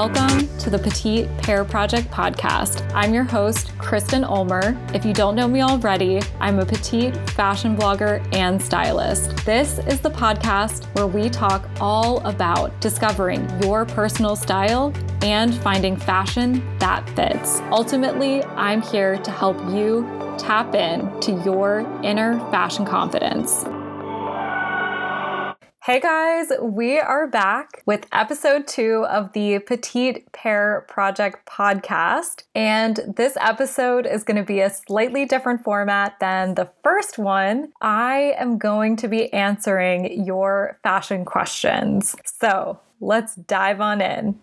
Welcome to the Petite Pear Project podcast. I'm your host, Kristen Ulmer. If you don't know me already, I'm a petite fashion blogger and stylist. This is the podcast where we talk all about discovering your personal style and finding fashion that fits. Ultimately, I'm here to help you tap in to your inner fashion confidence. Hey guys, we are back with episode two of the Petite Pear Project podcast. And this episode is going to be a slightly different format than the first one. I am going to be answering your fashion questions. So let's dive on in.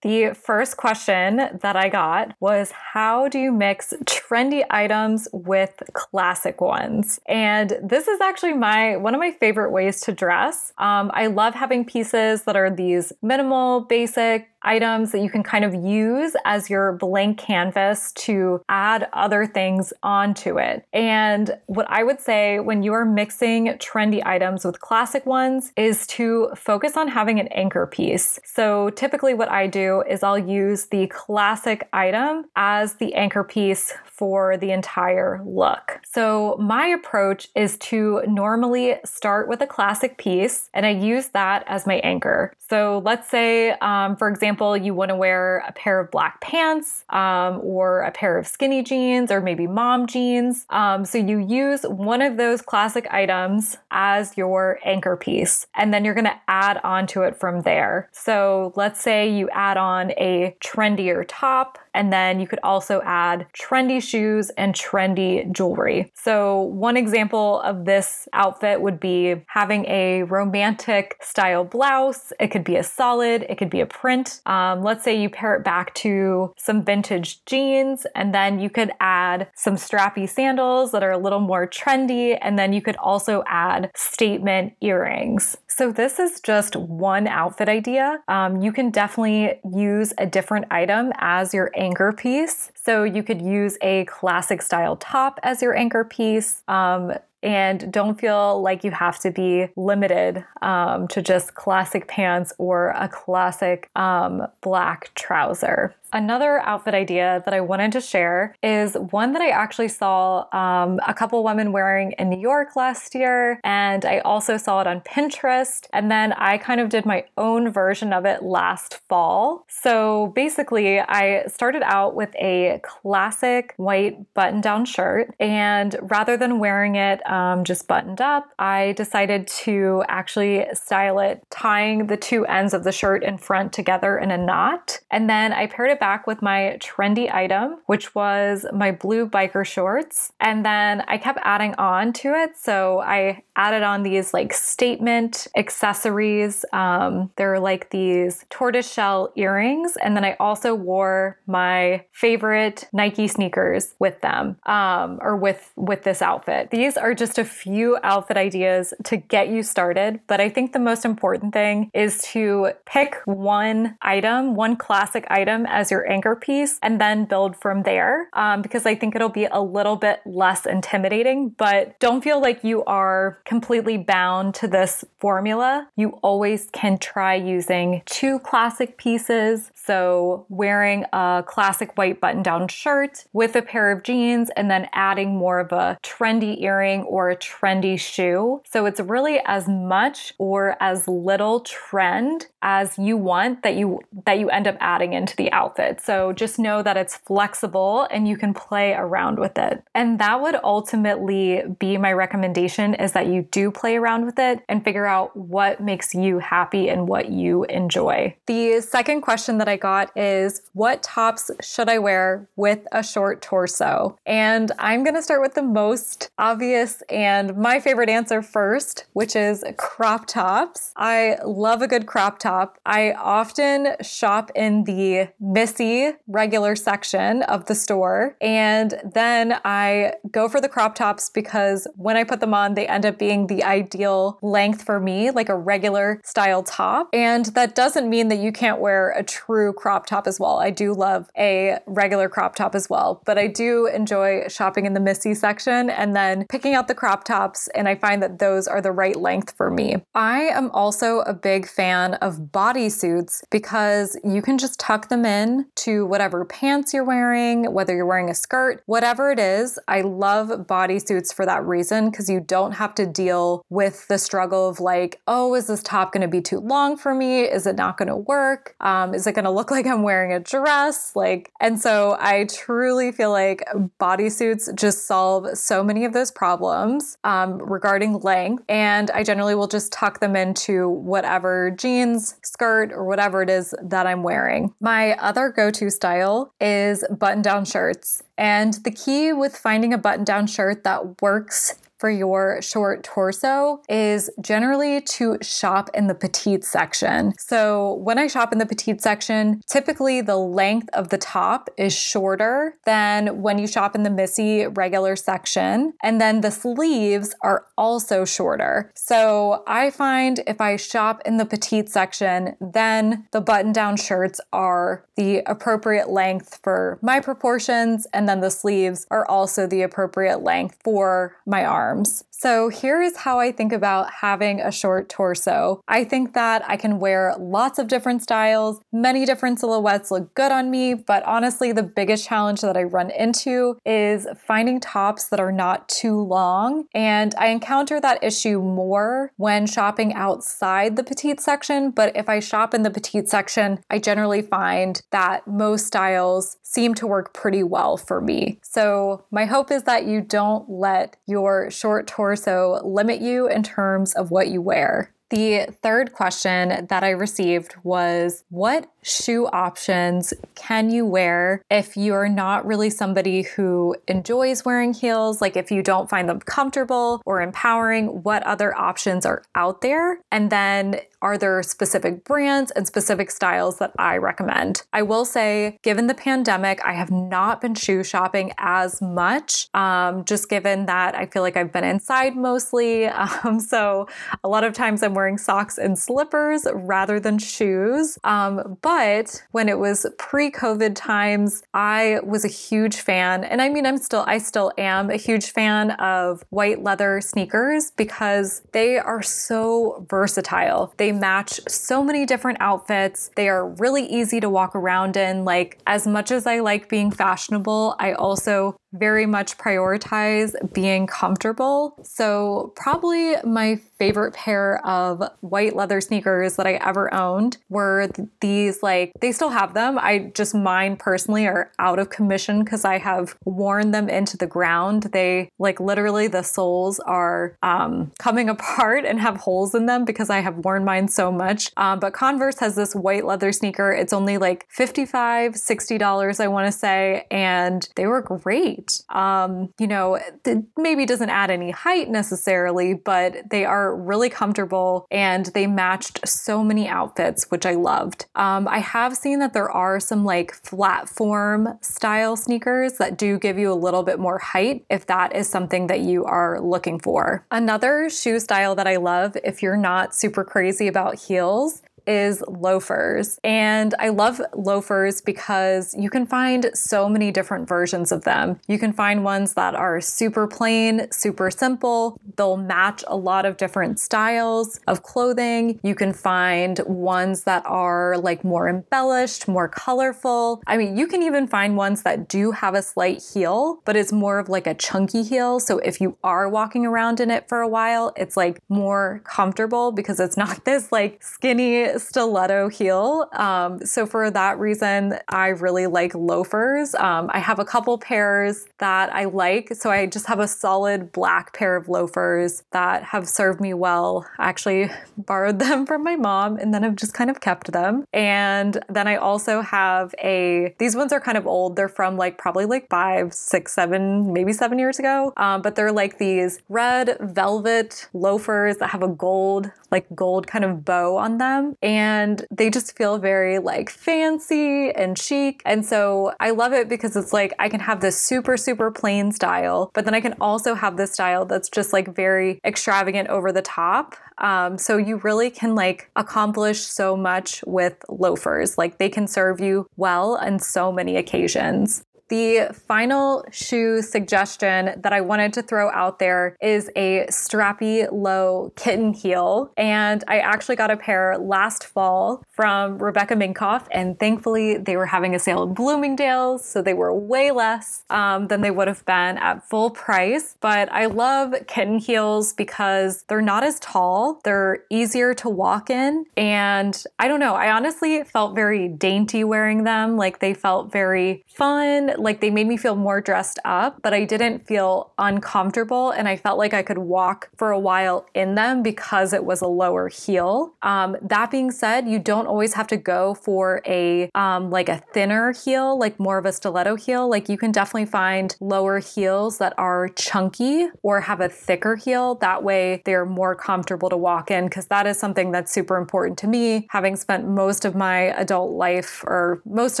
The first question that I got was How do you mix trendy items with classic ones? And this is actually my one of my favorite ways to dress. Um, I love having pieces that are these minimal, basic, items that you can kind of use as your blank canvas to add other things onto it. And what I would say when you are mixing trendy items with classic ones is to focus on having an anchor piece. So typically, what I do is I'll use the classic item as the anchor piece for the entire look. So my approach is to normally start with a classic piece and I use that as my anchor. So let's say, um, for example, you want to wear a pair of black pants um, or a pair of skinny jeans or maybe mom jeans. Um, so you use one of those classic items as your anchor piece and then you're going to add on to it from there. So let's say you add on a trendier top and then you could also add trendy shoes and trendy jewelry. So, one example of this outfit would be having a romantic style blouse. It could be a solid, it could be a print. Um, let's say you pair it back to some vintage jeans, and then you could add some strappy sandals that are a little more trendy, and then you could also add statement earrings. So, this is just one outfit idea. Um, you can definitely use a different item as your anchor piece. So you could use a classic style top as your anchor piece. Um, and don't feel like you have to be limited um, to just classic pants or a classic um, black trouser. Another outfit idea that I wanted to share is one that I actually saw um, a couple women wearing in New York last year, and I also saw it on Pinterest. And then I kind of did my own version of it last fall. So basically, I started out with a classic white button down shirt, and rather than wearing it um, just buttoned up, I decided to actually style it tying the two ends of the shirt in front together in a knot. And then I paired it back with my trendy item, which was my blue biker shorts. And then I kept adding on to it. So I added on these like statement accessories. Um, they're like these tortoiseshell earrings. And then I also wore my favorite Nike sneakers with them um, or with, with this outfit. These are just a few outfit ideas to get you started. But I think the most important thing is to pick one item, one classic item as your anchor piece, and then build from there um, because I think it'll be a little bit less intimidating. But don't feel like you are completely bound to this formula. You always can try using two classic pieces. So, wearing a classic white button down shirt with a pair of jeans and then adding more of a trendy earring or a trendy shoe. So, it's really as much or as little trend as you want that you that you end up adding into the outfit. So, just know that it's flexible and you can play around with it. And that would ultimately be my recommendation is that you you do play around with it and figure out what makes you happy and what you enjoy. The second question that I got is what tops should I wear with a short torso? And I'm going to start with the most obvious and my favorite answer first, which is crop tops. I love a good crop top. I often shop in the Missy regular section of the store and then I go for the crop tops because when I put them on, they end up being being the ideal length for me, like a regular style top. And that doesn't mean that you can't wear a true crop top as well. I do love a regular crop top as well, but I do enjoy shopping in the Missy section and then picking out the crop tops. And I find that those are the right length for me. I am also a big fan of bodysuits because you can just tuck them in to whatever pants you're wearing, whether you're wearing a skirt, whatever it is. I love bodysuits for that reason because you don't have to deal with the struggle of like, oh, is this top going to be too long for me? Is it not going to work? Um, is it going to look like I'm wearing a dress? Like, and so I truly feel like bodysuits just solve so many of those problems um, regarding length. And I generally will just tuck them into whatever jeans, skirt, or whatever it is that I'm wearing. My other go to style is button down shirts. And the key with finding a button down shirt that works for your short torso is generally to shop in the petite section. So, when I shop in the petite section, typically the length of the top is shorter than when you shop in the Missy regular section. And then the sleeves are also shorter. So, I find if I shop in the petite section, then the button down shirts are the appropriate length for my proportions, and then the sleeves are also the appropriate length for my arm arms. So here is how I think about having a short torso. I think that I can wear lots of different styles, many different silhouettes look good on me, but honestly, the biggest challenge that I run into is finding tops that are not too long. And I encounter that issue more when shopping outside the petite section, but if I shop in the petite section, I generally find that most styles seem to work pretty well for me. So my hope is that you don't let your short torso limit you in terms of what you wear. The third question that I received was What shoe options can you wear if you're not really somebody who enjoys wearing heels? Like if you don't find them comfortable or empowering, what other options are out there? And then are there specific brands and specific styles that I recommend? I will say, given the pandemic, I have not been shoe shopping as much, um, just given that I feel like I've been inside mostly. Um, so a lot of times I'm wearing socks and slippers rather than shoes. Um, but when it was pre-COVID times, I was a huge fan, and I mean, I'm still, I still am a huge fan of white leather sneakers because they are so versatile. They match so many different outfits. They are really easy to walk around in. Like, as much as I like being fashionable, I also very much prioritize being comfortable. So, probably my favorite pair of white leather sneakers that I ever owned were these like they still have them. I just mine personally are out of commission because I have worn them into the ground. They like literally the soles are um, coming apart and have holes in them because I have worn mine so much. Um, but Converse has this white leather sneaker. It's only like 55 $60, I want to say, and they were great. Um, you know, it maybe doesn't add any height necessarily, but they are really comfortable and they matched so many outfits, which I loved. Um, I have seen that there are some like flat form style sneakers that do give you a little bit more height if that is something that you are looking for. Another shoe style that I love, if you're not super crazy about heels, is loafers. And I love loafers because you can find so many different versions of them. You can find ones that are super plain, super simple. They'll match a lot of different styles of clothing. You can find ones that are like more embellished, more colorful. I mean, you can even find ones that do have a slight heel, but it's more of like a chunky heel. So if you are walking around in it for a while, it's like more comfortable because it's not this like skinny stiletto heel. Um, so for that reason, I really like loafers. Um, I have a couple pairs that I like. So I just have a solid black pair of loafers that have served me well. I actually borrowed them from my mom and then I've just kind of kept them. And then I also have a, these ones are kind of old. They're from like probably like five, six, seven, maybe seven years ago. Um, but they're like these red velvet loafers that have a gold, like gold kind of bow on them and they just feel very like fancy and chic. And so I love it because it's like I can have this super, super plain style, but then I can also have this style that's just like very extravagant over the top. Um, so you really can like accomplish so much with loafers. Like they can serve you well on so many occasions. The final shoe suggestion that I wanted to throw out there is a strappy low kitten heel. And I actually got a pair last fall from Rebecca Minkoff, and thankfully they were having a sale in Bloomingdale's, so they were way less um, than they would have been at full price. But I love kitten heels because they're not as tall, they're easier to walk in, and I don't know, I honestly felt very dainty wearing them. Like they felt very fun like they made me feel more dressed up, but I didn't feel uncomfortable. And I felt like I could walk for a while in them because it was a lower heel. Um, that being said, you don't always have to go for a um, like a thinner heel, like more of a stiletto heel. Like you can definitely find lower heels that are chunky or have a thicker heel. That way they're more comfortable to walk in because that is something that's super important to me. Having spent most of my adult life or most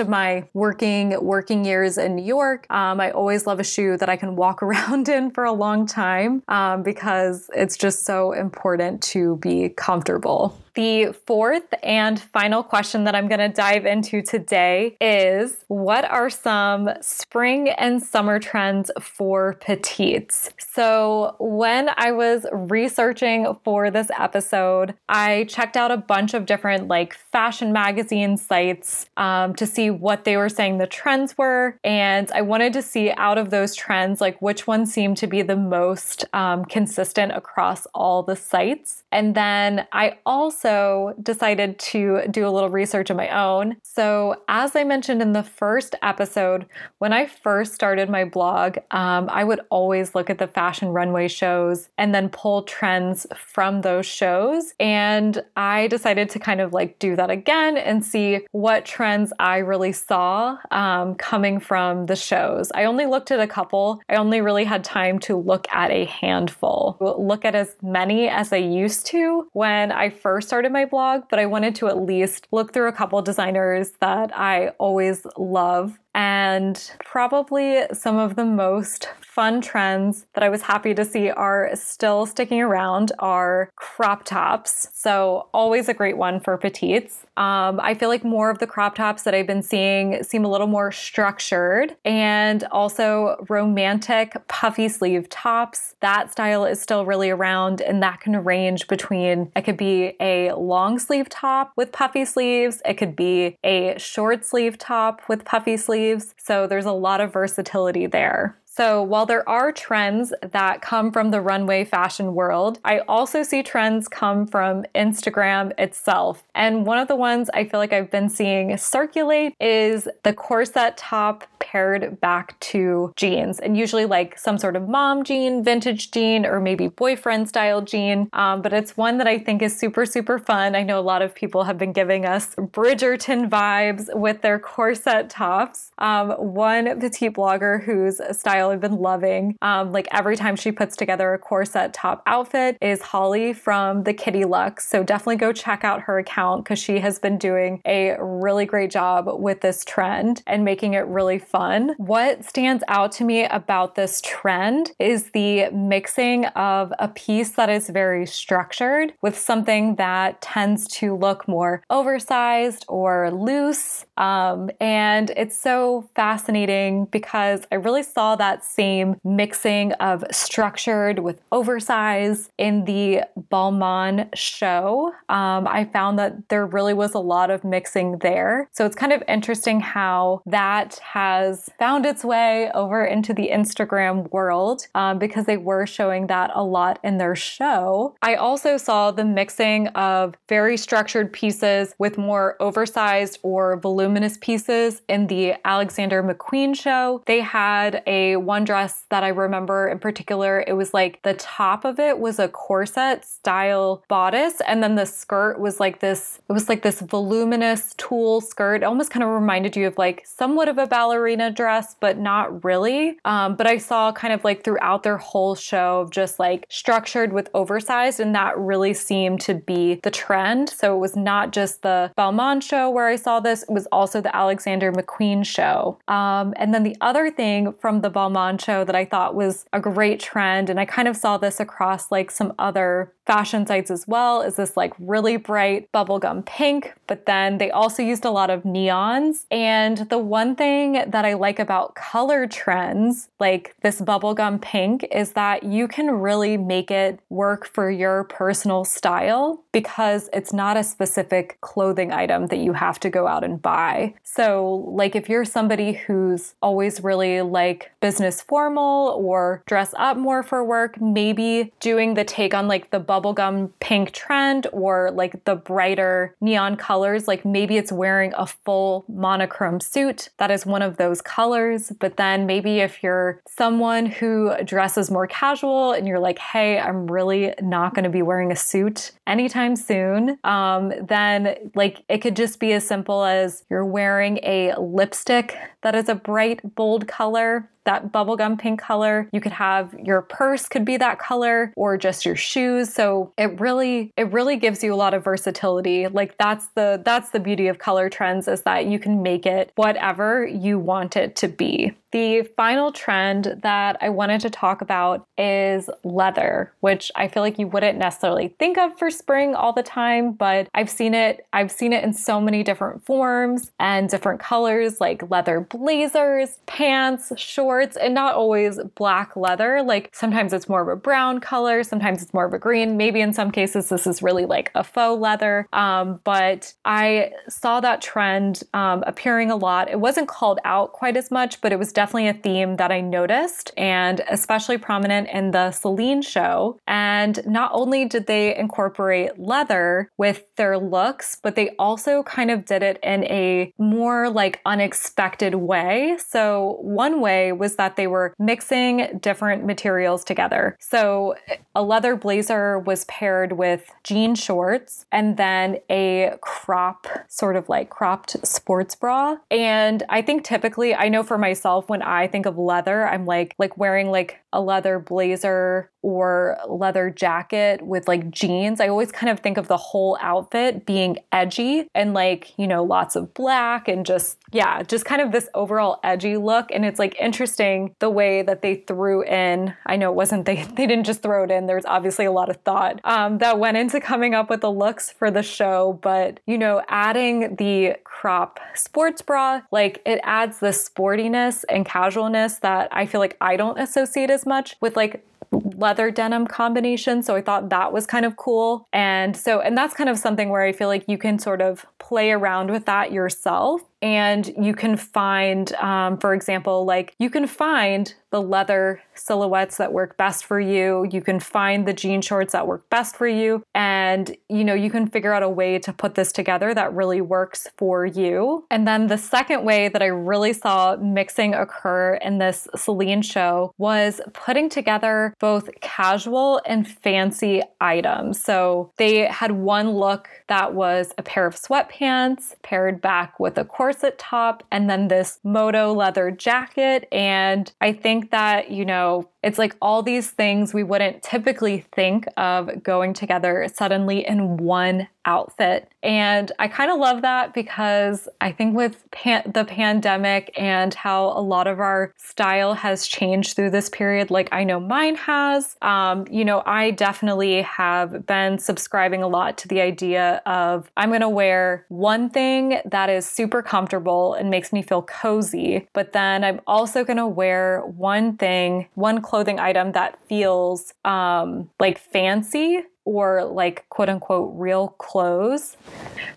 of my working working years in New York. Um, I always love a shoe that I can walk around in for a long time um, because it's just so important to be comfortable. The fourth and final question that I'm going to dive into today is what are some spring and summer trends for petites? So, when I was researching for this episode, I checked out a bunch of different like fashion magazine sites um, to see what they were saying the trends were. And I wanted to see out of those trends, like which ones seemed to be the most um, consistent across all the sites. And then I also also decided to do a little research of my own. So, as I mentioned in the first episode, when I first started my blog, um, I would always look at the fashion runway shows and then pull trends from those shows. And I decided to kind of like do that again and see what trends I really saw um, coming from the shows. I only looked at a couple, I only really had time to look at a handful, look at as many as I used to when I first started started my blog, but I wanted to at least look through a couple designers that I always love and probably some of the most fun trends that I was happy to see are still sticking around are crop tops. So, always a great one for petites. Um, I feel like more of the crop tops that I've been seeing seem a little more structured and also romantic puffy sleeve tops. That style is still really around and that can range between it could be a long sleeve top with puffy sleeves, it could be a short sleeve top with puffy sleeves So there's a lot of versatility there. So, while there are trends that come from the runway fashion world, I also see trends come from Instagram itself. And one of the ones I feel like I've been seeing circulate is the corset top paired back to jeans, and usually like some sort of mom jean, vintage jean, or maybe boyfriend style jean. Um, but it's one that I think is super, super fun. I know a lot of people have been giving us Bridgerton vibes with their corset tops. Um, one petite blogger whose style I've been loving. Um, like every time she puts together a corset top outfit is Holly from the Kitty Luxe. So definitely go check out her account because she has been doing a really great job with this trend and making it really fun. What stands out to me about this trend is the mixing of a piece that is very structured with something that tends to look more oversized or loose. Um, and it's so fascinating because I really saw that that same mixing of structured with oversize in the Balmain show. Um, I found that there really was a lot of mixing there. So it's kind of interesting how that has found its way over into the Instagram world um, because they were showing that a lot in their show. I also saw the mixing of very structured pieces with more oversized or voluminous pieces in the Alexander McQueen show. They had a one dress that I remember in particular, it was like the top of it was a corset style bodice, and then the skirt was like this, it was like this voluminous tulle skirt. It almost kind of reminded you of like somewhat of a ballerina dress, but not really. Um, but I saw kind of like throughout their whole show, just like structured with oversized, and that really seemed to be the trend. So it was not just the Balmain show where I saw this, it was also the Alexander McQueen show. Um, and then the other thing from the Balmain show that I thought was a great trend, and I kind of saw this across like some other fashion sites as well is this like really bright bubblegum pink, but then they also used a lot of neons. And the one thing that I like about color trends, like this bubblegum pink, is that you can really make it work for your personal style because it's not a specific clothing item that you have to go out and buy. So, like if you're somebody who's always really like business formal or dress up more for work, maybe doing the take on like the bubblegum pink trend or like the brighter neon colors. Like maybe it's wearing a full monochrome suit that is one of those colors. But then maybe if you're someone who dresses more casual and you're like, hey, I'm really not going to be wearing a suit anytime soon, um, then like it could just be as simple as you're wearing a lipstick that is a bright, bold color that bubblegum pink color. You could have your purse could be that color or just your shoes. So it really it really gives you a lot of versatility. Like that's the that's the beauty of color trends is that you can make it whatever you want it to be. The final trend that I wanted to talk about is leather, which I feel like you wouldn't necessarily think of for spring all the time, but I've seen it I've seen it in so many different forms and different colors like leather blazers, pants, shorts, and not always black leather. Like sometimes it's more of a brown color, sometimes it's more of a green. Maybe in some cases this is really like a faux leather. Um, but I saw that trend um, appearing a lot. It wasn't called out quite as much, but it was definitely a theme that I noticed and especially prominent in the Celine show. And not only did they incorporate leather with their looks, but they also kind of did it in a more like unexpected way. So, one way was that they were mixing different materials together. So, a leather blazer was paired with jean shorts and then a crop, sort of like cropped sports bra. And I think typically, I know for myself, when I think of leather, I'm like like wearing like a leather blazer or leather jacket with like jeans. I always kind of think of the whole outfit being edgy and like, you know, lots of black and just yeah, just kind of this overall edgy look and it's like interesting the way that they threw in. I know it wasn't they they didn't just throw it in. There's obviously a lot of thought um, that went into coming up with the looks for the show, but you know, adding the crop sports bra, like it adds the sportiness and casualness that I feel like I don't associate as much with like leather denim combination. So I thought that was kind of cool. And so, and that's kind of something where I feel like you can sort of play around with that yourself and you can find um, for example like you can find the leather silhouettes that work best for you. You can find the jean shorts that work best for you. And you know you can figure out a way to put this together that really works for you. And then the second way that i really saw mixing occur in this celine show was putting together both casual and fancy items. So they had one look that was a pair of sweatpants paired back with a corset top and then this moto leather jacket. And I think that, you know, it's like all these things we wouldn't typically think of going together suddenly in one outfit. And I kind of love that because I think with pan- the pandemic and how a lot of our style has changed through this period, like I know mine has, um, you know, I definitely have been subscribing a lot to the idea of I'm going to wear one thing that is super comfortable and makes me feel cozy, but then I'm also going to wear one thing, one clothing item that feels um, like fancy or like quote unquote real clothes.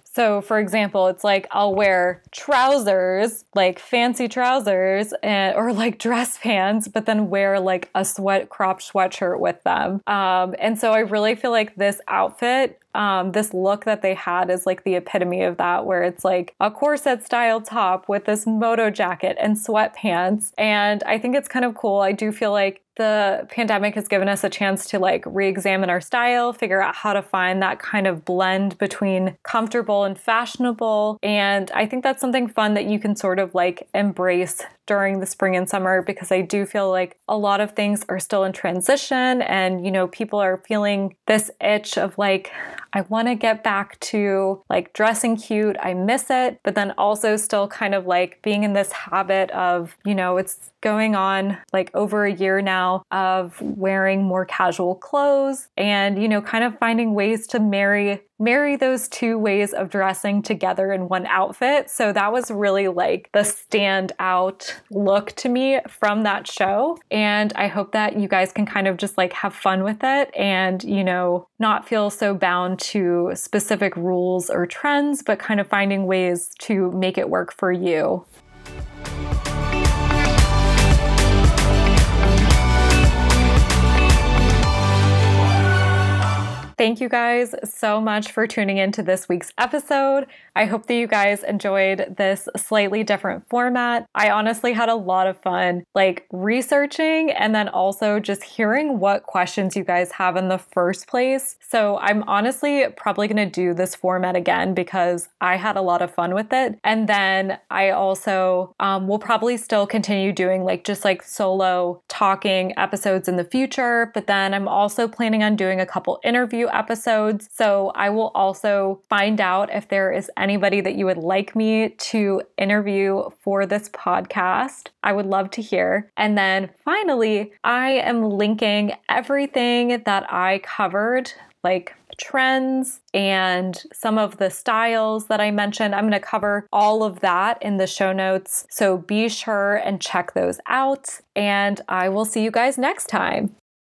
So, for example, it's like I'll wear trousers, like fancy trousers, and, or like dress pants, but then wear like a sweat cropped sweatshirt with them. Um, and so I really feel like this outfit um, this look that they had is like the epitome of that, where it's like a corset style top with this moto jacket and sweatpants. And I think it's kind of cool. I do feel like the pandemic has given us a chance to like re-examine our style, figure out how to find that kind of blend between comfortable and fashionable. And I think that's something fun that you can sort of like embrace during the spring and summer because I do feel like a lot of things are still in transition and you know people are feeling this itch of like I want to get back to like dressing cute. I miss it, but then also still kind of like being in this habit of, you know, it's going on like over a year now of wearing more casual clothes and, you know, kind of finding ways to marry marry those two ways of dressing together in one outfit. So that was really like the standout look to me from that show. And I hope that you guys can kind of just like have fun with it and, you know, not feel so bound to specific rules or trends, but kind of finding ways to make it work for you. Thank you guys so much for tuning into this week's episode. I hope that you guys enjoyed this slightly different format. I honestly had a lot of fun, like researching and then also just hearing what questions you guys have in the first place. So I'm honestly probably going to do this format again because I had a lot of fun with it. And then I also um, will probably still continue doing like just like solo talking episodes in the future. But then I'm also planning on doing a couple interview episodes. So I will also find out if there is anybody that you would like me to interview for this podcast. I would love to hear. And then finally, I am linking everything that I covered like trends and some of the styles that I mentioned. I'm going to cover all of that in the show notes. So be sure and check those out. And I will see you guys next time.